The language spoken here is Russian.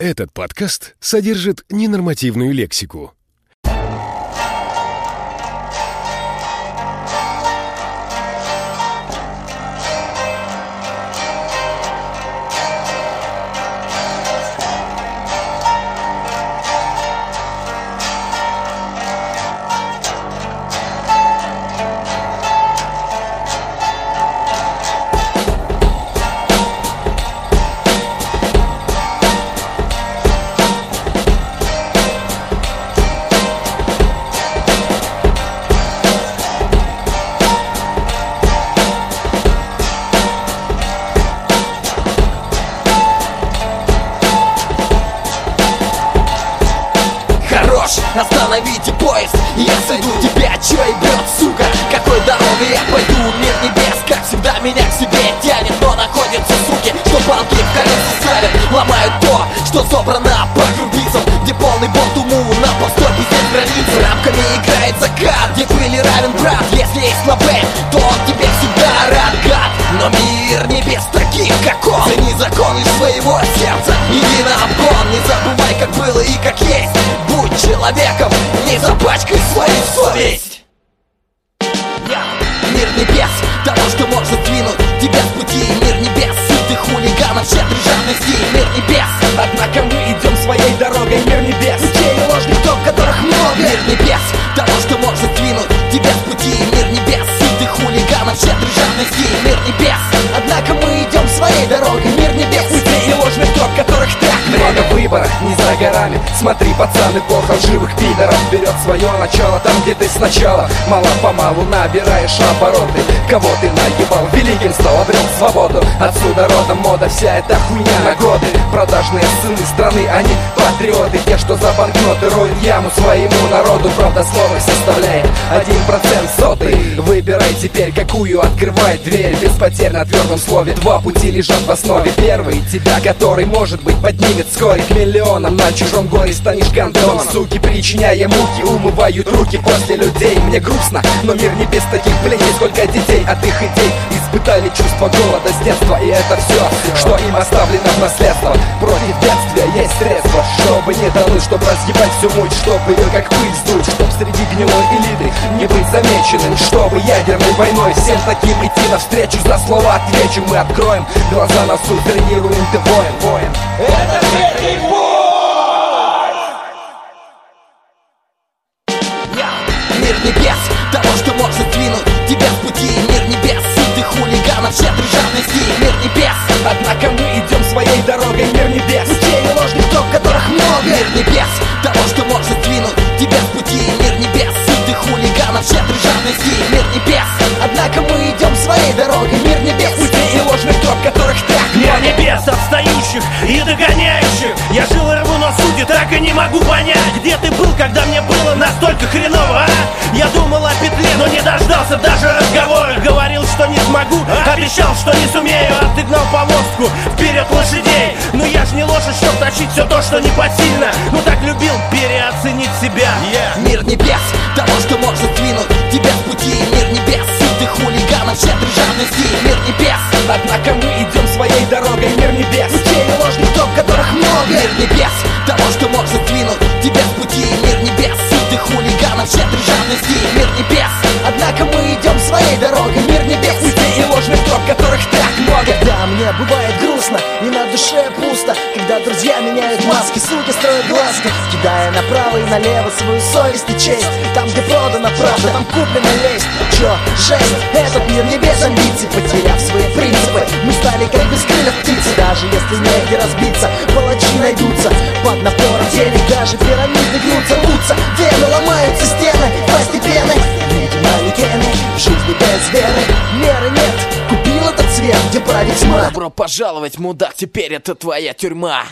Этот подкаст содержит ненормативную лексику. Остановите поезд Я сойду тебя, чё и бьет, сука? Какой дорогой я пойду, мир небес Как всегда меня к себе тянет. Но находятся суки, что палки в колеса ставят. Ломают то, что собрано по крупицам Где полный бот уму на постой пиздец границ. Рамками играет закат, где пыли равен брат Если есть лапель, то он тебе всегда рад, гад. Но мир небес таких, как он. Цени законы своего сердца, иди на обгон. Не забывай, как было и как есть человеком, не запачкай свою совесть. Мир небес, горами Смотри, пацан, эпоха живых пидоров Берет свое начало там, где ты сначала. Мало-помалу набираешь обороты. Кого ты наебал, великим стал, обрел свободу. Отсюда родом мода, вся эта хуйня на годы. Продажные сыны страны, они патриоты. Те, что за банкноты роют яму своему народу. Правда, слово составляет один процент сотый Выбирай теперь, какую открывает дверь. Без потерь на твердом слове Два пути лежат в основе. Первый, тебя, который, может быть, поднимет вскоре К миллионам на чужом горе станешь гандоном. Суки, причиняя муки, умывают руки после людей. Мне грустно, но мир не без таких пленей Сколько детей от их идей испытали чувство голода с детства. И это все, что им оставлено в наследство. Против бедствия есть средства Чтобы не тонуть, чтобы разъебать всю муть Чтобы ее как пыль сдуть. Чтоб среди гнилой элиты не быть замеченным. Чтобы ядерной войной всем таким идти навстречу. За слово отвечу, мы откроем глаза на суд Тренируем ты воин, воин. Это третий Я Мир небес, того, что может двинуть тебя с пути. Мир небес, ты хулиганов, щедрый жадности Мир небес, Однако мы идем своей дорогой, мир небес людей и ложных топ, которых много. Мир небес, того, что может двинуть тебя с пути. Мир небес, ты хулиганов, щедрый жадности Мир небес, однако мы идем своей дорогой. Мир небес, Людей и ложных троп, которых так Мир небес отстающих и догоняющих. Я жил и рву на суде, так и не могу понять но не дождался даже разговора. Говорил, что не смогу, обещал, что не сумею. Отыгнал повозку вперед лошадей. Но я ж не лошадь, чтоб тащить все то, что непосильно. Ну так любил переоценить себя. Мир небес, того, что может двинуть тебя с пути. Мир небес, ты хулиганов, щедрый жадности Мир небес, Однако мы идем своей дорогой, мир небес людей и ложных топ, которых много. Мир небес, того, что может двинуть тебя с пути. Мир небес, ты хулиганов, щедрый мне бывает грустно и на душе пусто Когда друзья меняют маски, суки строят глазки Кидая направо и налево свою совесть и честь. Там, где продана правда, там куплена лесть. Чё, жесть, этот мир не без амбиций Потеряв свои принципы, мы стали как без крыльев птицы Даже если негде разбиться, палачи найдутся. Под напором денег даже пирамиды гнутся, рвутся Вены ломаются стены, Добро пожаловать, мудак, теперь это твоя тюрьма